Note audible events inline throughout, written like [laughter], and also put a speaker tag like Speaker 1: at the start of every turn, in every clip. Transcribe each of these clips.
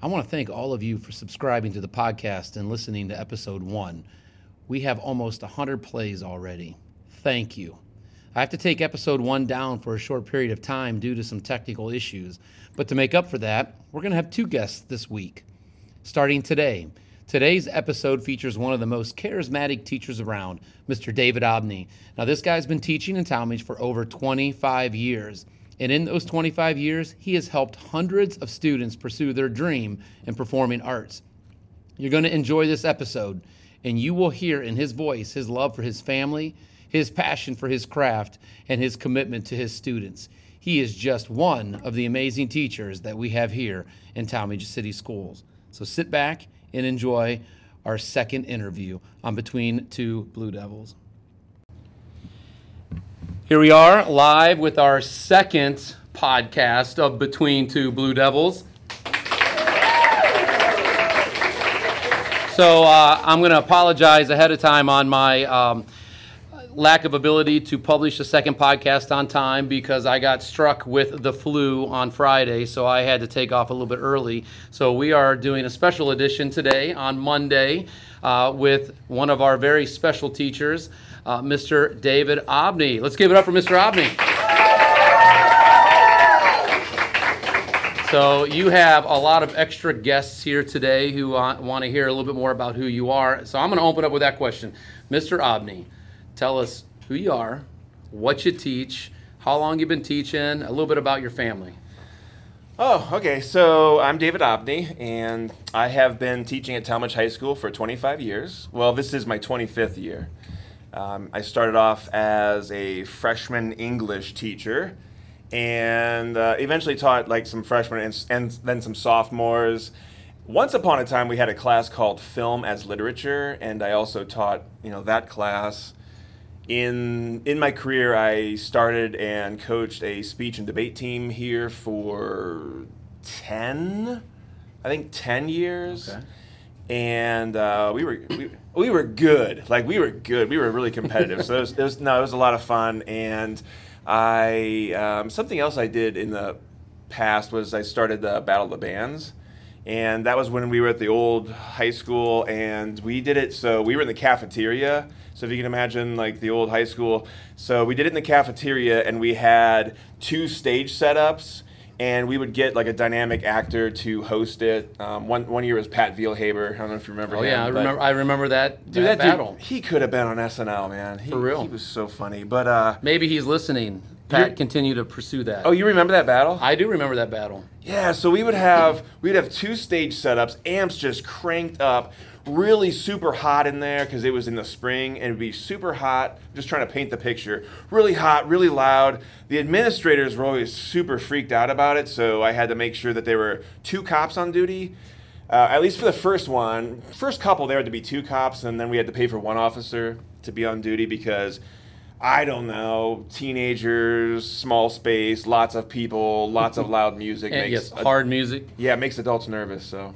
Speaker 1: I want to thank all of you for subscribing to the podcast and listening to episode one. We have almost 100 plays already. Thank you. I have to take episode one down for a short period of time due to some technical issues, but to make up for that, we're going to have two guests this week. Starting today, today's episode features one of the most charismatic teachers around, Mr. David Obney. Now, this guy's been teaching in Tallmadge for over 25 years. And in those 25 years, he has helped hundreds of students pursue their dream in performing arts. You're going to enjoy this episode, and you will hear in his voice his love for his family, his passion for his craft, and his commitment to his students. He is just one of the amazing teachers that we have here in Tallmadge City Schools. So sit back and enjoy our second interview on Between Two Blue Devils. Here we are live with our second podcast of Between Two Blue Devils. So uh, I'm going to apologize ahead of time on my um, lack of ability to publish the second podcast on time because I got struck with the flu on Friday, so I had to take off a little bit early. So we are doing a special edition today on Monday uh, with one of our very special teachers uh, Mr. David Obney. Let's give it up for Mr. Obney. So you have a lot of extra guests here today who want to hear a little bit more about who you are. So I'm going to open up with that question. Mr. Obney, tell us who you are, what you teach, how long you've been teaching, a little bit about your family.
Speaker 2: Oh, okay. So I'm David Obney, and I have been teaching at Tallmadge High School for 25 years. Well, this is my 25th year. Um, I started off as a freshman English teacher and uh, eventually taught like some freshmen and, and then some sophomores. Once upon a time, we had a class called Film as Literature, and I also taught you know that class. In in my career, I started and coached a speech and debate team here for ten, I think ten years.
Speaker 1: Okay.
Speaker 2: And uh, we were we, we were good. Like we were good. We were really competitive. so it was, it was no, it was a lot of fun. And I um, something else I did in the past was I started the Battle of the Bands. And that was when we were at the old high school, and we did it. So we were in the cafeteria. So if you can imagine, like the old high school. So we did it in the cafeteria, and we had two stage setups and we would get like a dynamic actor to host it. Um, one one year was Pat Vielhaber. I don't know if you remember.
Speaker 1: Oh
Speaker 2: him,
Speaker 1: yeah, I remember. I remember that,
Speaker 2: Dude,
Speaker 1: that,
Speaker 2: that, dude,
Speaker 1: battle.
Speaker 2: he could have been on SNL, man. He,
Speaker 1: For real.
Speaker 2: he was so funny. But uh,
Speaker 1: Maybe he's listening. Pat, continue to pursue that.
Speaker 2: oh, you remember that battle?
Speaker 1: I do remember that battle.
Speaker 2: Yeah, so we would have we'd have two stage setups, amps just cranked up, really super hot in there because it was in the spring and it'd be super hot. Just trying to paint the picture. Really hot, really loud. The administrators were always super freaked out about it, so I had to make sure that there were two cops on duty. Uh, at least for the first one, first couple there had to be two cops, and then we had to pay for one officer to be on duty because I don't know, teenagers, small space, lots of people, lots of loud [laughs] music.
Speaker 1: And
Speaker 2: makes
Speaker 1: yes, hard music.
Speaker 2: yeah, it makes adults nervous. So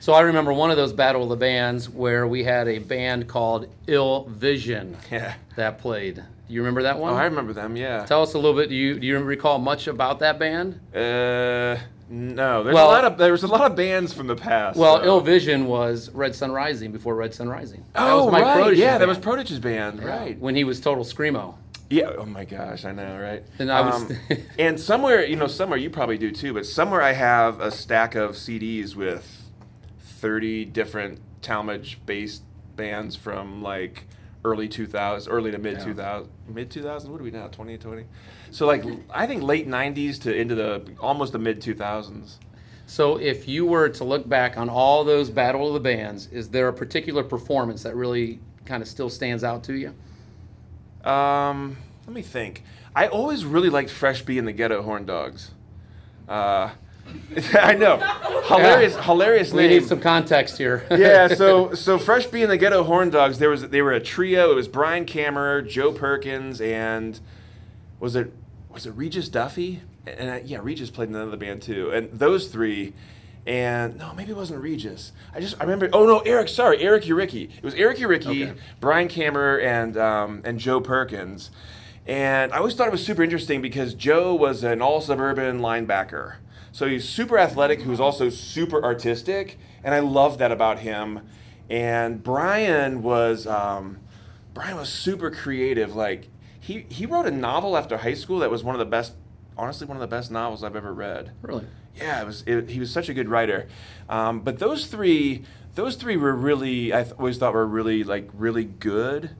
Speaker 1: So I remember one of those Battle of the Bands where we had a band called Ill Vision [laughs]
Speaker 2: yeah.
Speaker 1: that played. Do you remember that one?
Speaker 2: Oh, I remember them. Yeah.
Speaker 1: Tell us a little bit. Do you do you recall much about that band?
Speaker 2: Uh, no, there's
Speaker 1: Well-
Speaker 2: a lot of there was a lot of bands from the past.
Speaker 1: Well,
Speaker 2: so.
Speaker 1: Ill Vision was Red Sun Rising before Red Sun Rising. That
Speaker 2: Oh,
Speaker 1: was Mike
Speaker 2: right. Yeah, that was
Speaker 1: band.
Speaker 2: Protich's band.
Speaker 1: Yeah,
Speaker 2: Right.
Speaker 1: When he was total screamo.
Speaker 2: Yeah. Oh my gosh, I know, right?
Speaker 1: And I was-
Speaker 2: Um, [laughs] and somewhere, you know, somewhere you probably do too, but somewhere I have a stack of CDs with thirty different Tallmadge-based bands from like early 2000s, early to mid
Speaker 1: Yeah.
Speaker 2: 2000s, mid 2000s. What are we now? 2020. So like I think late 90s to into the almost the mid 2000s.
Speaker 1: So if you were to look back on all those Battle of the Bands, is there a particular performance that really kind of still stands out to you?
Speaker 2: Um, let me think. I always really liked Fresh Bee and the Ghetto Horn Dogs. Uh, [laughs] I know, hilarious, hilarious
Speaker 1: We need some context here. [laughs]
Speaker 2: yeah, so [laughs] so Fresh Bee and the Ghetto Horn Dogs. There was they were a trio. It was Brian Kammerer, Joe Perkins, and was it was it Regis Duffy? And I, yeah, Regis played in another band too. And those three. And no, maybe it wasn't Regis. I just I remember. Oh no, Eric. Sorry, Eric Uricki. It was Eric Uricki,
Speaker 1: Okay.
Speaker 2: Brian Kammerer, and um, and Joe Perkins. And I always thought it was super interesting because Joe was an all suburban linebacker. So he's super athletic, who's also super artistic, and I love that about him. And Brian was um, Brian was super creative. Like he he wrote a novel after high school that was one of the best, honestly, one of the best novels I've ever read.
Speaker 1: Really?
Speaker 2: Yeah, it was. It, he was such a good writer. Um, but those three, those three were really. I th- always thought were really like really good.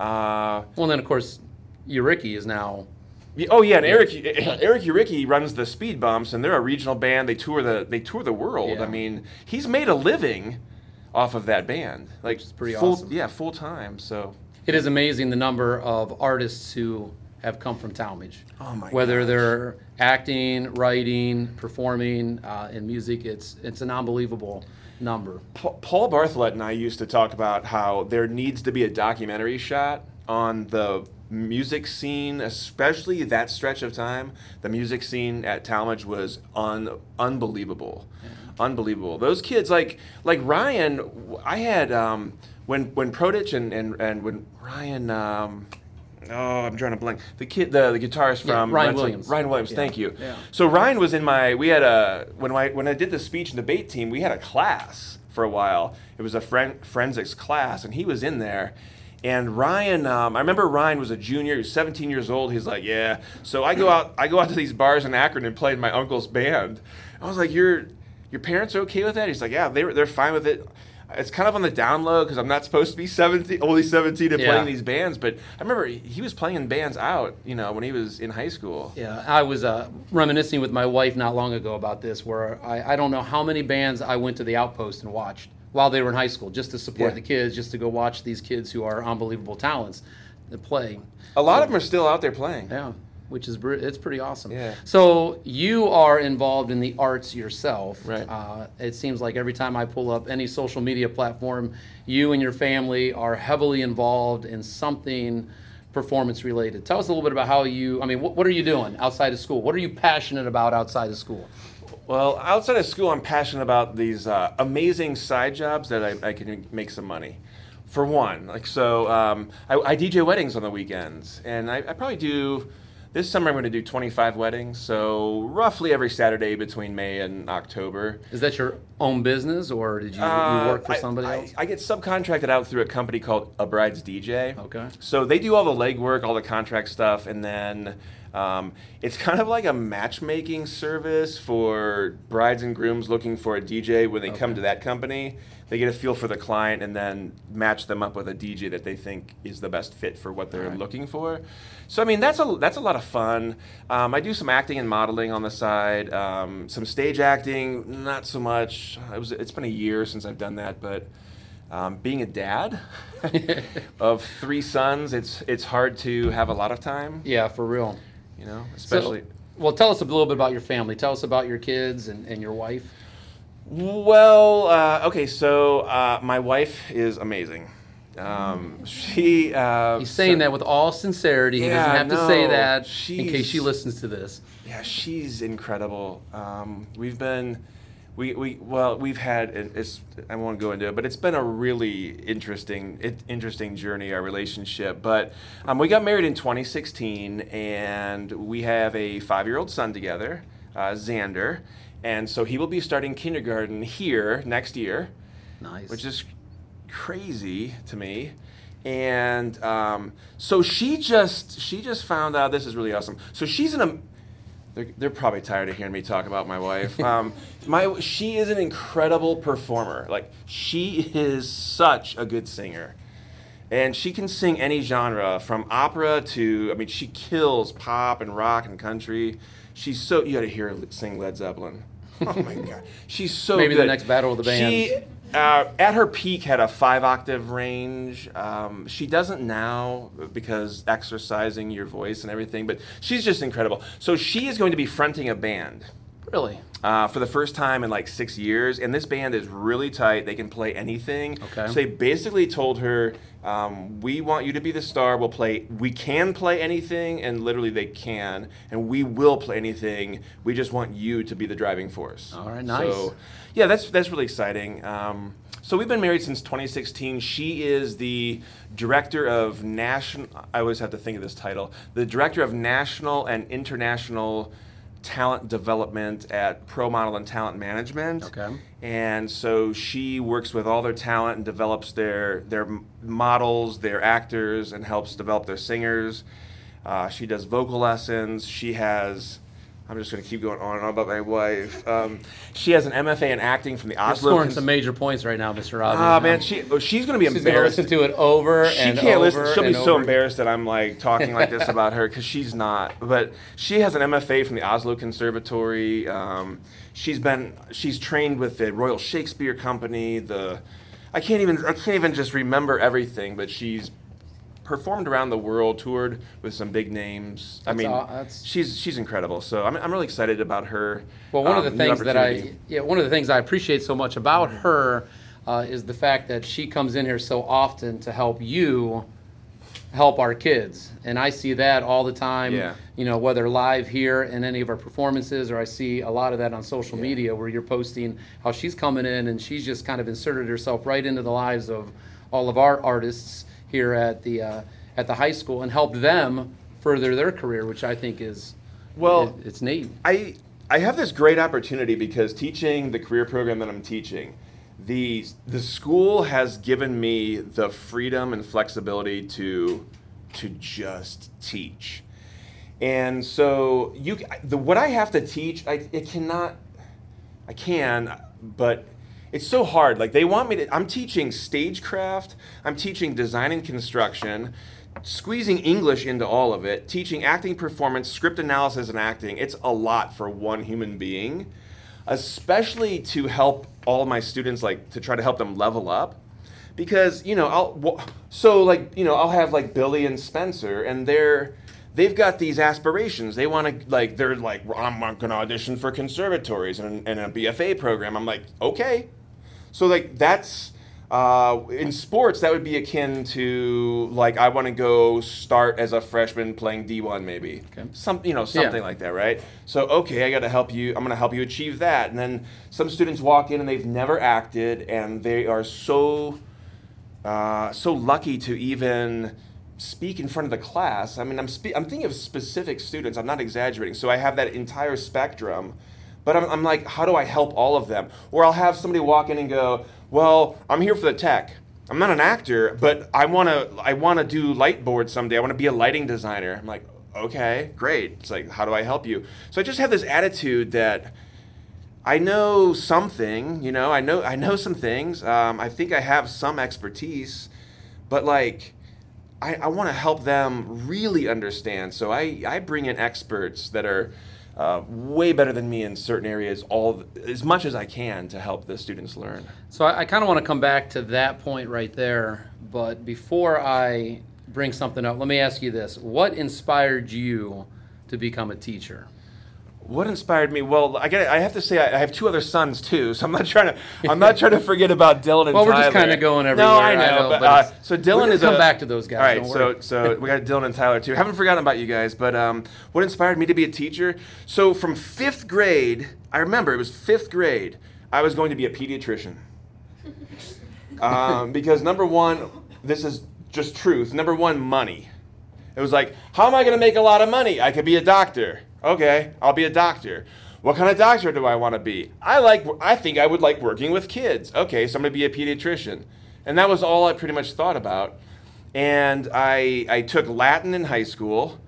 Speaker 2: Uh,
Speaker 1: Well, and then of course, Uricki is now.
Speaker 2: Oh yeah, and Eric [clears throat] Eric Uricki runs the Speed Bumps, and they're a regional band. They tour the they tour the world.
Speaker 1: Yeah.
Speaker 2: I mean, he's made a living off of that band. Like
Speaker 1: it's pretty
Speaker 2: full,
Speaker 1: awesome.
Speaker 2: Yeah, full time. So
Speaker 1: It is amazing the number of artists who have come from Tallmadge.
Speaker 2: Oh my
Speaker 1: Whether
Speaker 2: gosh.
Speaker 1: they're acting, writing, performing uh, in music, it's it's an unbelievable number.
Speaker 2: Pa- Paul Bartholet and I used to talk about how there needs to be a documentary shot on the music scene, especially that stretch of time. The music scene at Tallmadge was un- unbelievable, unbelievable. Those kids, like like Ryan, I had um, when when Protich and and, and when Ryan. Um, Oh, I'm drawing a blank. The kid, the, the guitarist
Speaker 1: Yeah,
Speaker 2: from
Speaker 1: Ryan Williams.
Speaker 2: Ryan Williams,
Speaker 1: Yeah.
Speaker 2: thank you.
Speaker 1: Yeah.
Speaker 2: So Ryan was in my. We had a when I when I did the speech and debate team. We had a class for a while. It was a fren- forensics class, and he was in there. And Ryan, um, I remember Ryan was a junior. He was 17 years old. He's like, yeah. So I go out. I go out to these bars in Akron and play in my uncle's band. I was like, your your parents are okay with that? He's like, yeah, they're they're fine with it. It's kind of on the down low because I'm not supposed to be 17, only 17 and
Speaker 1: Yeah.
Speaker 2: playing these bands. But I remember he he was playing in bands out, you know, when he was in high school.
Speaker 1: Yeah, I was uh, reminiscing with my wife not long ago about this, where I, I don't know how many bands I went to the Outpost and watched while they were in high school, just to support
Speaker 2: Yeah.
Speaker 1: the kids, just to go watch these kids who are unbelievable talents that play.
Speaker 2: A lot of them are still out there playing.
Speaker 1: Yeah, which is it's pretty awesome.
Speaker 2: Yeah.
Speaker 1: So you are involved in the arts yourself.
Speaker 2: Right.
Speaker 1: Uh, it seems like every time I pull up any social media platform, you and your family are heavily involved in something performance related. Tell us a little bit about how you. I mean, what, what are you doing outside of school? What are you passionate about outside of school?
Speaker 2: Well, outside of school, I'm passionate about these uh, amazing side jobs that I, I can make some money. For one, like so, um, I, I DJ weddings on the weekends, and I, I probably do. This summer, I'm going to do 25 weddings, so roughly every Saturday between May and October.
Speaker 1: Is that your own business, or did you,
Speaker 2: Uh,
Speaker 1: you work for
Speaker 2: I-
Speaker 1: somebody
Speaker 2: I,
Speaker 1: else?
Speaker 2: I get subcontracted out through a company called A Bride's DJ.
Speaker 1: Okay.
Speaker 2: So they do all the legwork, all the contract stuff, and then um, it's kind of like a matchmaking service for brides and grooms looking for a DJ when they come to that company. They get a feel for the client and then match them up with a DJ that they think is the best fit for what they're
Speaker 1: Alright.
Speaker 2: looking for. So I mean that's a that's a lot of fun. Um, I do some acting and modeling on the side, um, some stage acting, not so much. It was it's been a year since I've done that, but um, being a dad [laughs] of three sons, it's it's hard to have a lot of time.
Speaker 1: yeah, for real.
Speaker 2: You know,
Speaker 1: So-
Speaker 2: especially.
Speaker 1: well, tell us a little bit about your family. Tell us about your kids and, and your wife.
Speaker 2: Well, uh, okay, so uh, my wife is amazing. Um, she. Uh,
Speaker 1: He's saying
Speaker 2: so-
Speaker 1: that with all sincerity. he
Speaker 2: Yeah,
Speaker 1: doesn't have to say that in case she listens to this.
Speaker 2: Yeah, she's incredible. Um, we've been, we, we well, we've had it- it's. I won't go into it, but it's been a really interesting, it, interesting journey our relationship. But um, we got married in 2016, and we have a five-year-old son together, uh, Xander, and so he will be starting kindergarten here next year
Speaker 1: Nice.
Speaker 2: which is crazy to me. And um, so she just she just found out this is really awesome. So she's an am- they're, they're probably tired of hearing me talk about my wife. Um, my she is an incredible performer. Like she is such a good singer. And she can sing any genre from opera to I mean she kills pop and rock and country. She's so you got to hear her sing Led Zeppelin. Oh my god. She's so
Speaker 1: Maybe the next battle of the
Speaker 2: She
Speaker 1: bands.
Speaker 2: Uh, at her peak had a five octave range. Um, she doesn't now because exercising your voice and everything, but she's just incredible. So she is going to be fronting a band
Speaker 1: really?
Speaker 2: uh, for the first time in like six years, and this band is really tight. They can play anything.
Speaker 1: Okay.
Speaker 2: So they basically told her, um, "We want you to be the star. We'll play. We can play anything, and literally they can, and we will play anything. We just want you to be the driving force."
Speaker 1: All right, nice.
Speaker 2: So, yeah, that's that's really exciting. Um, so we've been married since 2016. She is the director of national. I always have to think of this title. The director of national and international talent development at Pro Model and Talent Management.
Speaker 1: Okay.
Speaker 2: And so she works with all their talent and develops their their models, their actors, and helps develop their singers. Uh, she does vocal lessons. She has. I'm just going to keep going on and on about my wife. Um, she has an MFA in acting from the Oslo.
Speaker 1: scoring some major points right now, Mr. Robbins.
Speaker 2: Ah man, she oh, she's going to be
Speaker 1: She's gonna
Speaker 2: embarrassed.
Speaker 1: listen to it over
Speaker 2: she
Speaker 1: and
Speaker 2: can't
Speaker 1: over
Speaker 2: listen. She'll be
Speaker 1: and
Speaker 2: so
Speaker 1: over.
Speaker 2: embarrassed that I'm like talking like this [laughs] about her because she's not. But she has an MFA from the Oslo Conservatory. Um, she's been she's trained with the Royal Shakespeare Company. The I can't even I can't even just remember everything. But she's performed around the world, toured with some big names. I mean,
Speaker 1: that's-
Speaker 2: she's she's incredible. So I'm I'm really excited about her.
Speaker 1: Well, one of
Speaker 2: um,
Speaker 1: the things that I yeah, one of the things I appreciate so much about her uh, is the fact that she comes in here so often to help you help our kids, and I see that all the time.
Speaker 2: Yeah.
Speaker 1: You know, whether live here in any of our performances, or I see a lot of that on social media where you're posting how she's coming in and she's just kind of inserted herself right into the lives of all of our artists here at the uh, at the high school and help them further their career, which I think is
Speaker 2: Well,
Speaker 1: it- it's neat.
Speaker 2: I I have this great opportunity because teaching the career program that I'm teaching, the the school has given me the freedom and flexibility to to just teach. And so you the what I have to teach, I it cannot I can, but it's so hard. Like they want me to I'm teaching stagecraft, I'm teaching design and construction, squeezing English into all of it, teaching acting performance, script analysis and acting. It's a lot for one human being, especially to help all my students like to try to help them level up because you know I'll so like you know I'll have like Billy and Spencer and they're they've got these aspirations they want to like they're like I'm going to audition for conservatories and, and a BFA program I'm like okay so like that's uh, in sports that would be akin to like I want to go start as a freshman playing D1 maybe
Speaker 1: Okay.
Speaker 2: some you know something
Speaker 1: Yeah.
Speaker 2: like that right so okay I got to help you I'm going to help you achieve that and then some students walk in and they've never acted and they are so uh, so lucky to even speak in front of the class. I mean, I'm, spe- I'm thinking of specific students. I'm not exaggerating. So I have that entire spectrum, but I'm, I'm like, how do I help all of them? Or I'll have somebody walk in and go, "Well, I'm here for the tech. I'm not an actor, but I want to I want to do light board someday. I want to be a lighting designer." I'm like, "Okay, great." It's like, "How do I help you?" So I just have this attitude that I know something, you know, I know I know some things. Um, I think I have some expertise, but like I, I want to help them really understand. So I, I bring in experts that are uh, way better than me in certain areas, all as much as I can to help the students learn.
Speaker 1: So I, I kind of want to come back to that point right there. But before I bring something up, let me ask you this: What inspired you to become a teacher?
Speaker 2: What inspired me? Well, I got I have to say I, I have two other sons too, so I'm not trying to I'm not trying to forget about Dylan and Tyler.
Speaker 1: Well, we're just kinda going
Speaker 2: No,
Speaker 1: everywhere,
Speaker 2: I
Speaker 1: I
Speaker 2: know.
Speaker 1: know,
Speaker 2: but,
Speaker 1: but
Speaker 2: uh,
Speaker 1: it's-
Speaker 2: so
Speaker 1: we're
Speaker 2: Dylan is
Speaker 1: come
Speaker 2: a-
Speaker 1: back to those guys,
Speaker 2: All right, so so we got Dylan and Tyler too. Haven't forgotten about you guys, but um, what inspired me to be a teacher? So from fifth grade, I remember it was fifth grade. I was going to be a pediatrician. [laughs] um, because number one, this is just truth. Number one, money. It was like, how am I going to make a lot of money? I could be a doctor. Okay, I'll be a doctor. What kind of doctor do I want to be? I like. I think I would like working with kids. Okay, so I'm going to be a pediatrician, and that was all I pretty much thought about. And I I took Latin in high school,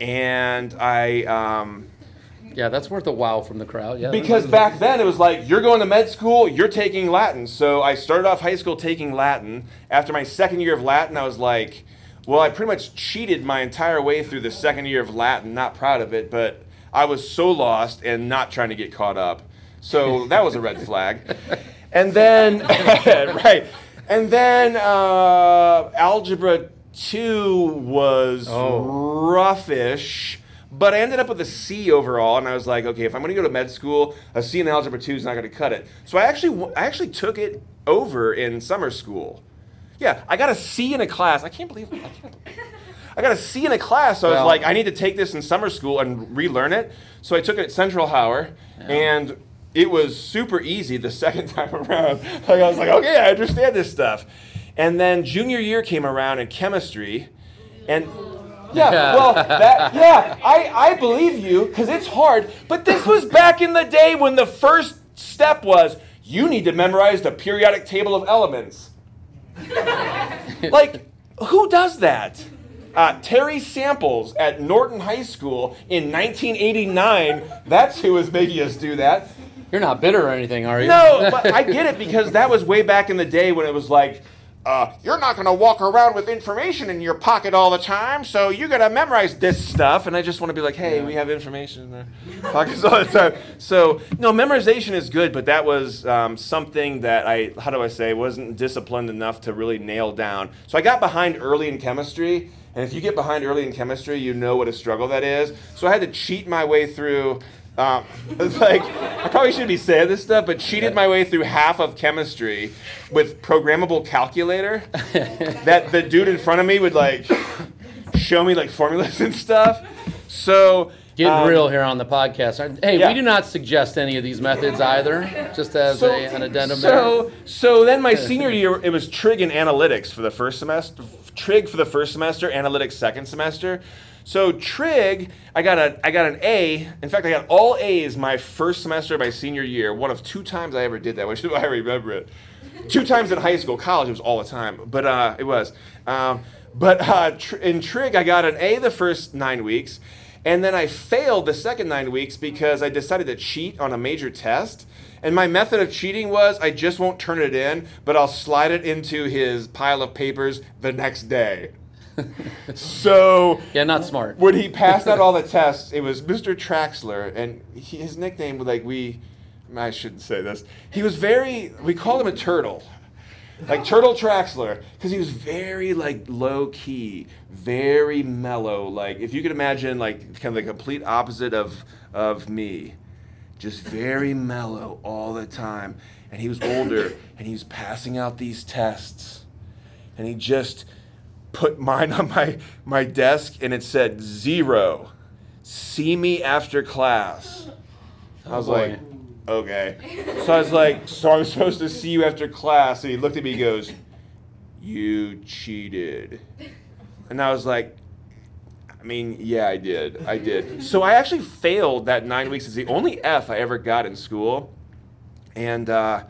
Speaker 2: and I um,
Speaker 1: Yeah, that's worth a wow from the crowd. Yeah,
Speaker 2: because back then it was like you're going to med school, you're taking Latin. So I started off high school taking Latin. After my second year of Latin, I was like, well, I pretty much cheated my entire way through the second year of Latin. Not proud of it, but I was so lost and not trying to get caught up. So [laughs] that was a red flag. And [laughs] then, [laughs] right, and then uh, algebra two was
Speaker 1: Oh.
Speaker 2: roughish. But I ended up with a C overall, and I was like, okay, if I'm going to go to med school, a C in algebra two is not going to cut it. So I actually, I actually took it over in summer school. Yeah, I got a C in a class. I can't believe I can't. I got a C in a class, so I was like, I need to take this in summer school and relearn it. So I took it at Central Hower, and it was super easy the [laughs] second time around. Like I was like, okay, I understand this stuff. And then junior year came around in chemistry, and Yeah, well, that, yeah, I, I believe you because it's hard. But this was back in the day when the first step was you need to memorize the periodic table of elements. [laughs] like, who does that? Uh, Terry Samples at Norton High School in 1989. That's who was making us do that.
Speaker 1: You're not bitter or anything, are you?
Speaker 2: No, [laughs] but I get it because that was way back in the day when it was like, uh, you're not going to walk around with information in your pocket all the time, so you got to memorize this stuff. And I just want to be like, hey, yeah. we have information in our [laughs] pockets all the time. So, no, memorization is good, but that was um, something that I, how do I say, wasn't disciplined enough to really nail down. So I got behind early in chemistry. And if you get behind early in chemistry, you know what a struggle that is. So I had to cheat my way through um, [laughs] it's like I probably shouldn't be saying this stuff, but cheated my way through half of chemistry with programmable calculator. [laughs] that the dude in front of me would like show me like formulas and stuff. So
Speaker 1: Getting um, real here on the podcast. Hey, yeah. we do not suggest any of these methods either, just as so, a, an addendum.
Speaker 2: So, there. so then my senior year, it was trig and analytics for the first semester, trig for the first semester, analytics second semester. So trig, I got a I got an A. In fact, I got all A's my first semester of my senior year. One of two times I ever did that, [laughs] which is why I remember it. two times in high school, college it was all the time, but uh, it was. Um, but uh, tr- in trig, I got an A the first nine weeks, and then I failed the second nine weeks because I decided to cheat on a major test. And my method of cheating was I just won't turn it in, but I'll slide it into his pile of papers the next day so
Speaker 1: yeah, not smart.
Speaker 2: When he passed out all the [laughs] tests, it was Mr. Traxler, and he, his nickname was like we, I shouldn't say this. He was very. We called him a turtle, like Turtle Traxler, because he was very like low key, very mellow. Like if you could imagine, like kind of the complete opposite of of me, just very mellow all the time. And he was older, and he was passing out these tests, and he just put mine on my, my desk and it said zero. See me after class. I was oh like, okay. So I was like, so I'm supposed to see you after class. And he looked at me and goes, You cheated. And I was like, I mean, yeah, I did. I did. So I actually failed that nine weeks. It's the only F I ever got in school. And, uh,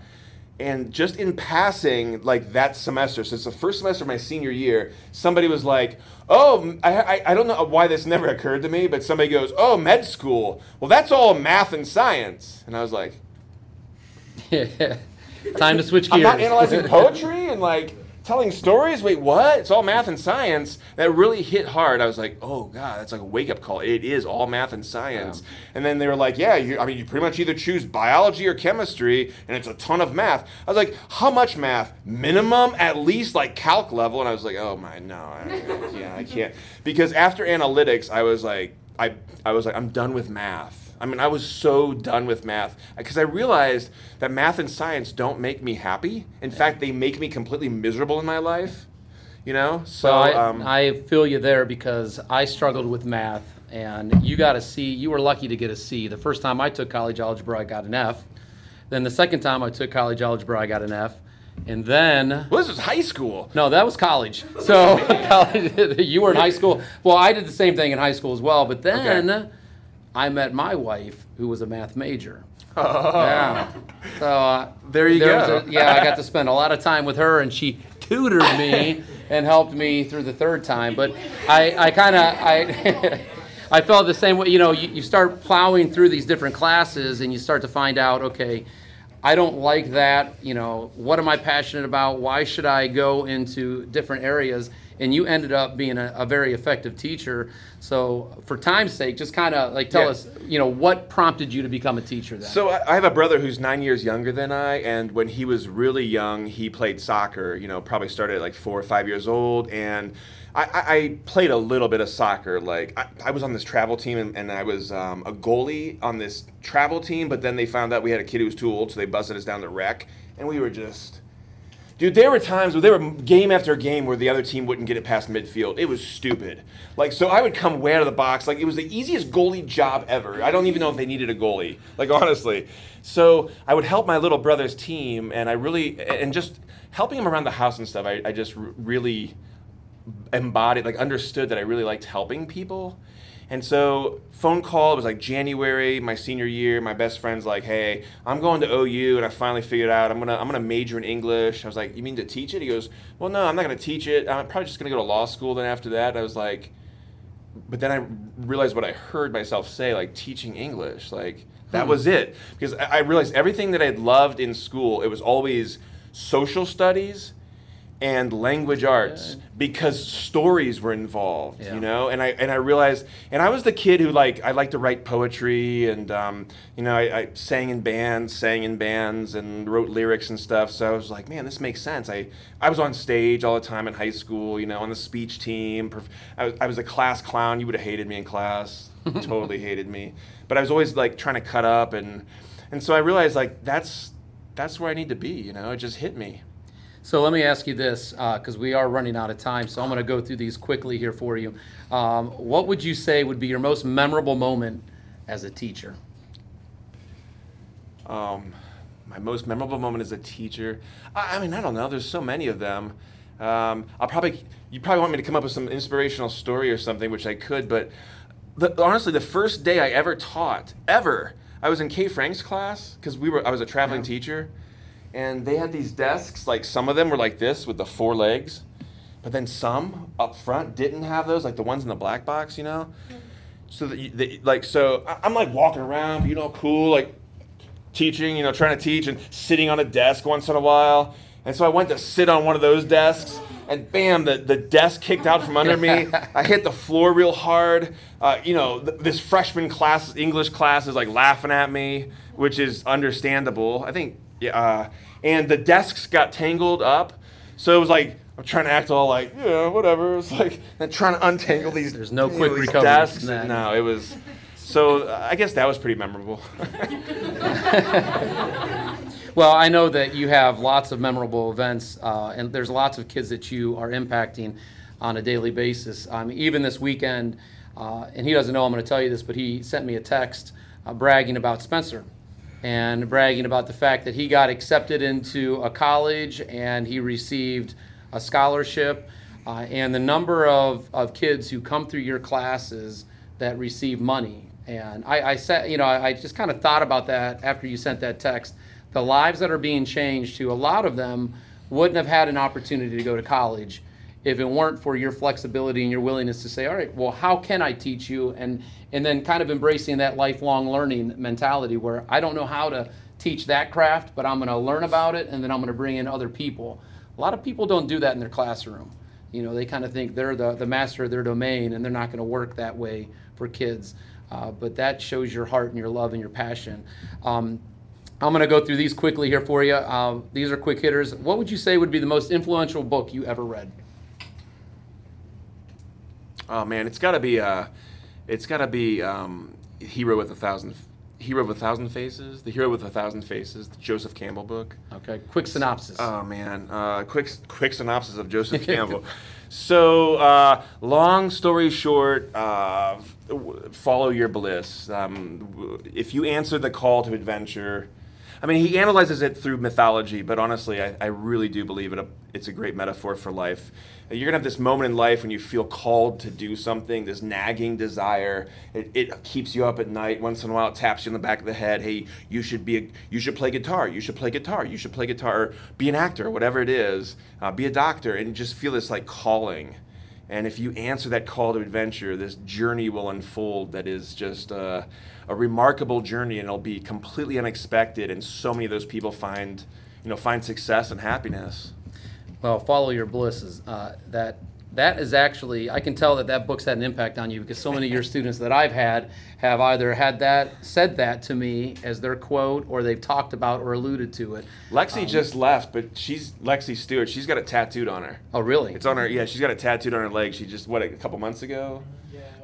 Speaker 2: and just in passing, like that semester, it's the first semester of my senior year, somebody was like, "Oh, I, I, I, don't know why this never occurred to me, but somebody goes, oh, med school. Well, that's all math and science." And I was like, "Yeah, [laughs]
Speaker 1: "Time to switch gears."
Speaker 2: I'm not analyzing [laughs] poetry and like telling stories. Wait, what? It's all math and science. That really hit hard. I was like, oh god, that's like a wake up call. It is all math and science. Yeah. And then they were like, yeah, you, I mean, you pretty much either choose biology or chemistry, and it's a ton of math. I was like, how much math? Minimum, at least like calc level. And I was like, oh my, no, I, I can't, I can't. Because after analytics, I was like, I, I was like, I'm done with math. I mean, I was so done with math because I realized that math and science don't make me happy. In fact, they make me completely miserable in my life. You know,
Speaker 1: so well, I, um, I feel you there because I struggled with math, and you got a C. You were lucky to get a C. The first time I took college algebra, I got an F. Then the second time I took college algebra, I got an F. And then.
Speaker 2: Well, this was high school.
Speaker 1: No, that was college. So [laughs] college, you were in high school. Well, I did the same thing in high school as well. But then okay. I met my wife, who was a math major. [laughs]
Speaker 2: Oh.
Speaker 1: Yeah. So uh,
Speaker 2: there you there go.
Speaker 1: A, yeah, I got to spend a lot of time with her, and she tutored me [laughs] and helped me through the third time. But I, I kind of, I. [laughs] I felt the same way. You know, you, you start plowing through these different classes and you start to find out, okay, I don't like that. You know, what am I passionate about? Why should I go into different areas? And you ended up being a, a very effective teacher. So, for time's sake, just kind of like tell yeah. us, you know, what prompted you to become a teacher then?
Speaker 2: So, I have a brother who's nine years younger than I, and when he was really young, he played soccer. You know, probably started at like four or five years old, and I, I played a little bit of soccer. Like I, I was on this travel team, and, and I was um, a goalie on this travel team. But then they found out we had a kid who was too old, so they busted us down the rec, and we were just Dude, there were times where there were game after game where the other team wouldn't get it past midfield. It was stupid. Like, so I would come way out of the box. Like, it was the easiest goalie job ever. I don't even know if they needed a goalie. Like, honestly. So I would help my little brother's team, and I really, and just helping him around the house and stuff, I, I just really embodied, like understood that I really liked helping people. And so phone call, it was like January, my senior year, my best friend's like, hey, I'm going to OU and I finally figured out I'm gonna I'm gonna major in English. I was like, You mean to teach it? He goes, Well no, I'm not gonna teach it. I'm probably just gonna go to law school then after that. I was like but then I realized what I heard myself say, like teaching English. Like that hmm. was it. Because I realized everything that I'd loved in school, it was always social studies and language arts because stories were involved yeah. you know? And i and i realized and i was the kid who like i liked to write poetry and um, you know I, I, sang in bands sang in bands and wrote lyrics and stuff. So i was like man this makes sense. I i was on stage all the time in high school you know on the speech team i was, I was a class clown. You would have hated me in class. [laughs] Totally hated me. But i was always like trying to cut up and and so i realized like that's that's where i need to be you know? It just hit me
Speaker 1: so let me ask you this, because uh, we are running out of time. So I'm going to go through these quickly here for you. Um, what would you say would be your most memorable moment as a teacher?
Speaker 2: Um, my most memorable moment as a teacher. I, I mean, I don't know. There's so many of them. Um, I'll probably you probably want me to come up with some inspirational story or something, which I could. But the, honestly, the first day I ever taught, ever, I was in Kay Frank's class because we were I was a traveling yeah. teacher and they had these desks like some of them were like this with the four legs but then some up front didn't have those like the ones in the black box you know? So that you, like so i'm like walking around you know cool like teaching you know trying to teach and sitting on a desk once in a while. And so i went to sit on one of those desks and bam the, the desk kicked out from under me. [laughs] I hit the floor real hard. Uh, you know th- this freshman class english class is like laughing at me which is understandable. I think uh, and the desks got tangled up. So it was like I'm trying to act all like yeah whatever. It was like and trying to untangle these.
Speaker 1: There's no quick
Speaker 2: know,
Speaker 1: recovery.
Speaker 2: Desks. No, it was. So I guess that was pretty memorable. [laughs]
Speaker 1: well, I know that you have lots of memorable events, uh, and there's lots of kids that you are impacting on a daily basis. Um, even this weekend, uh, and he doesn't know I'm going to tell you this, but he sent me a text uh, bragging about Spencer and bragging about the fact that he got accepted into a college and he received a scholarship. Uh, and the number of, of kids who come through your classes that receive money. And I, I said, you know, I just kind of thought about that after you sent that text. The lives that are being changed to a lot of them wouldn't have had an opportunity to go to college if it weren't for your flexibility and your willingness to say, all right, well, how can I teach you? And and then kind of embracing that lifelong learning mentality where I don't know how to teach that craft, but I'm going to learn about it and then I'm going to bring in other people. A lot of people don't do that in their classroom. You know, they kind of think they're the, the master of their domain and they're not going to work that way for kids. Uh, but that shows your heart and your love and your passion. Um, I'm going to go through these quickly here for you. Uh, these are quick hitters. What would you say would be the most influential book you ever read?
Speaker 2: Oh man, it's got to be uh, it's got to be um, Hero with a Thousand Hero with a Thousand Faces, The Hero with a Thousand Faces, the Joseph Campbell book.
Speaker 1: Okay, quick synopsis.
Speaker 2: Oh man, uh, quick quick synopsis of Joseph [laughs] Campbell. So, uh, long story short, uh, follow your bliss. Um, if you answer the call to adventure, I mean, he analyzes it through mythology, but honestly, I, I really do believe it. It's a great metaphor for life you're gonna have this moment in life when you feel called to do something, this nagging desire. It, it, keeps you up at night. Once in a while, it taps you in the back of the head. Hey, you should be, a, you should play guitar. You should play guitar. You should play guitar. Or be an actor, whatever it is. Uh, be a doctor, and just feel this like calling. And if you answer that call to adventure, this journey will unfold. That is just a, a remarkable journey, and it'll be completely unexpected. And so many of those people find, you know, find success and happiness.
Speaker 1: Well, follow your bliss is uh, that that is actually I can tell that that book's had an impact on you because so many of your students that I've had have either had that said that to me as their quote or they've talked about or alluded to it.
Speaker 2: Lexi um, just left, but she's Lexi Stewart. She's got it tattooed on her.
Speaker 1: Oh, really?
Speaker 2: It's on her. Yeah, she's got it tattooed on her leg. She just what a couple months ago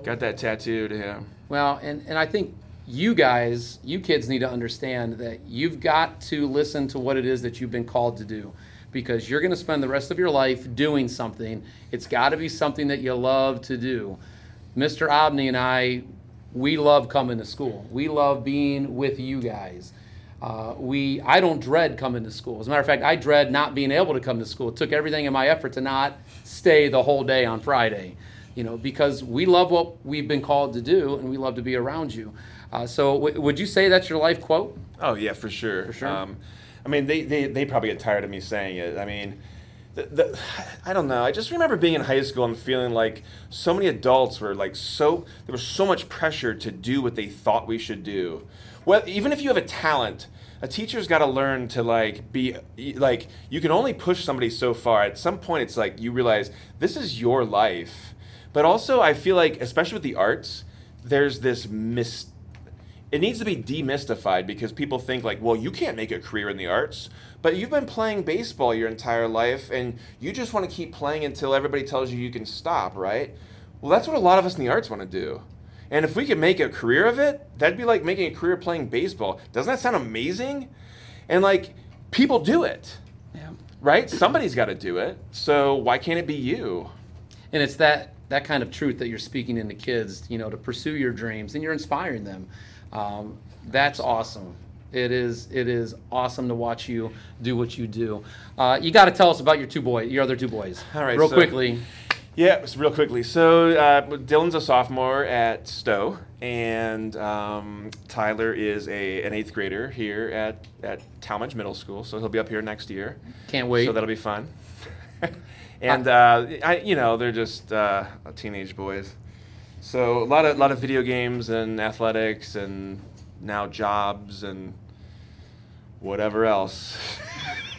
Speaker 2: got that tattooed. Yeah.
Speaker 1: Well, and and I think you guys, you kids need to understand that you've got to listen to what it is that you've been called to do because you're going to spend the rest of your life doing something. It's got to be something that you love to do. Mr. Obney and I, we love coming to school. We love being with you guys. Uh, we, I don't dread coming to school. As a matter of fact, I dread not being able to come to school. It took everything in my effort to not stay the whole day on Friday, you know, because we love what we've been called to do and we love to be around you. Uh, so, w- would you say that's your life quote?
Speaker 2: Oh yeah, for sure.
Speaker 1: For sure.
Speaker 2: Um, I mean, they, they, they probably get tired of me saying it. I mean, the, the, I don't know. I just remember being in high school and feeling like so many adults were like so there was so much pressure to do what they thought we should do. Well, even if you have a talent, a teacher's got to learn to like be like you can only push somebody so far. At some point, it's like you realize this is your life. But also, I feel like, especially with the arts, there's this mis it needs to be demystified because people think like, well, you can't make a career in the arts, but you've been playing baseball your entire life and you just want to keep playing until everybody tells you you can stop, right? Well, that's what a lot of us in the arts want to do. And if we could make a career of it, that'd be like making a career playing baseball. Doesn't that sound amazing? And like people do it.
Speaker 1: Yeah.
Speaker 2: Right? Somebody's got to do it. So why can't it be you?
Speaker 1: And it's that that kind of truth that you're speaking into kids, you know, to pursue your dreams and you're inspiring them. Um, that's awesome. It is it is awesome to watch you do what you do. Uh, you got to tell us about your two boys, your other two boys,
Speaker 2: All right,
Speaker 1: real
Speaker 2: so-
Speaker 1: quickly.
Speaker 2: Yeah, real quickly. So uh, Dylan's a sophomore at Stowe, and um, Tyler is a an eighth grader here at at Tallmadge Middle School. So he'll be up here next year.
Speaker 1: Can't wait.
Speaker 2: So that'll be fun. [laughs] and uh, I, you know, they're just uh, teenage boys. So a lot of lot of video games and athletics and now jobs and whatever else. [laughs]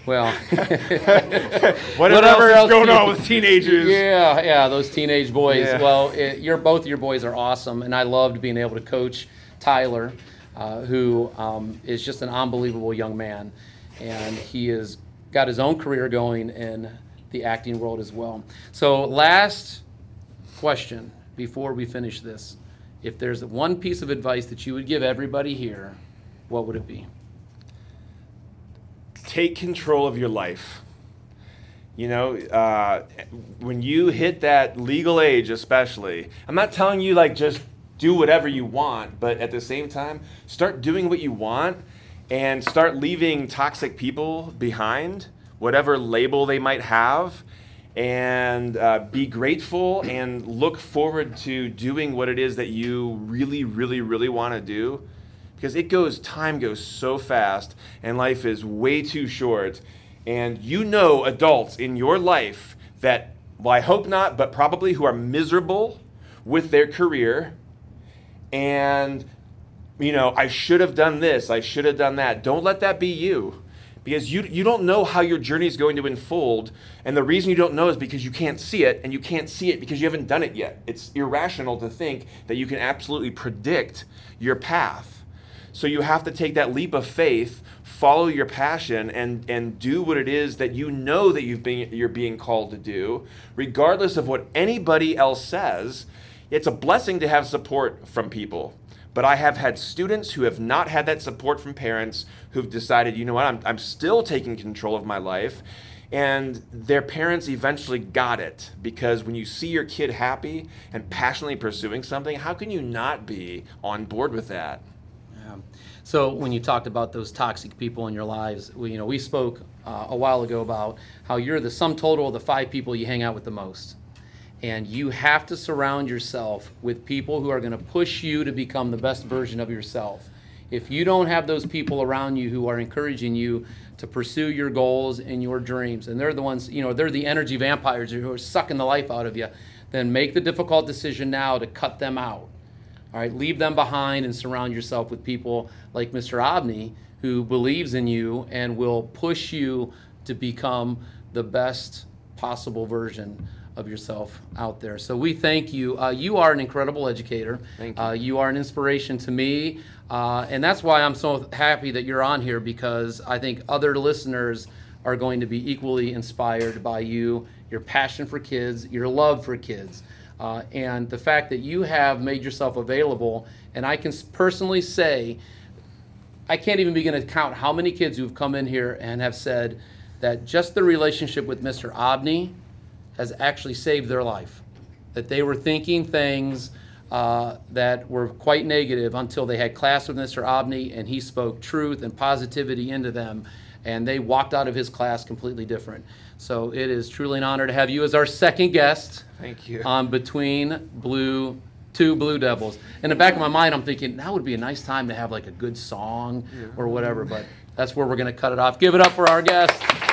Speaker 1: Well, [laughs]
Speaker 2: whatever,
Speaker 1: Whatever
Speaker 2: else, is going
Speaker 1: you-
Speaker 2: on with teenagers.
Speaker 1: yeah, yeah, those teenage boys.
Speaker 2: Yeah.
Speaker 1: Well, it, you're both your boys are awesome, and I loved being able to coach Tyler, uh, who um, is just an unbelievable young man, and he has got his own career going in the acting world as well. So, last question before we finish this: If there's one piece of advice that you would give everybody here, what would it be?
Speaker 2: take control of your life. You know, uh, when you hit that legal age, especially, I'm not telling you like just do whatever you want, but at the same time, start doing what you want and start leaving toxic people behind, whatever label they might have, and uh, be grateful and look forward to doing what it is that you really, really, really want to do. Because it goes time goes so fast and life is way too short. And you know adults in your life that well i hope not but probably who are miserable with their career. And you know i should have done this i should have done that. Don't let that be you because you, you don't know how your journey is going to unfold and the reason you don't know is because you can't see it and you can't see it because you haven't done it yet it's irrational to think that you can absolutely predict your path so you have to take that leap of faith, follow your passion, and, and do what it is that you know that you've been, you're being called to do, regardless of what anybody else says. It's a blessing to have support from people. But I have had students who have not had that support from parents who've decided, you know what, I'm, I'm still taking control of my life. And their parents eventually got it because when you see your kid happy and passionately pursuing something, how can you not be on board with that?
Speaker 1: Yeah. So when you talked about those toxic people in your lives, we, you know, we spoke uh, a while ago about how you're the sum total of the five people you hang out with the most. And you have to surround yourself with people who are going to push you to become the best version of yourself. If you don't have those people around you who are encouraging you to pursue your goals and your dreams, and they're the ones, you know, they're the energy vampires who are sucking the life out of you, then make the difficult decision now to cut them out. All right, leave them behind and surround yourself with people like Mr. Obney who believes in you and will push you to become the best possible version of yourself out there. So we thank you. Uh, you are an incredible educator.
Speaker 2: Thank you.
Speaker 1: Uh, you are an inspiration to me, uh, and that's why I'm so happy that you're on here because I think other listeners are going to be equally inspired by you, your passion for kids, your love for kids. Uh, and the fact that you have made yourself available, and I can personally say, I can't even begin to count how many kids who've come in here and have said that just the relationship with Mr. Obney has actually saved their life. That they were thinking things uh, that were quite negative until they had class with Mr. Obney and he spoke truth and positivity into them. And they walked out of his class completely different. So it is truly an honor to have you as our second guest
Speaker 2: Thank you.
Speaker 1: on Between Blue, Two Blue Devils. In the back of my mind, I'm thinking that would be a nice time to have like a good song or whatever, but that's where we're going to cut it off. Give it up for our guest.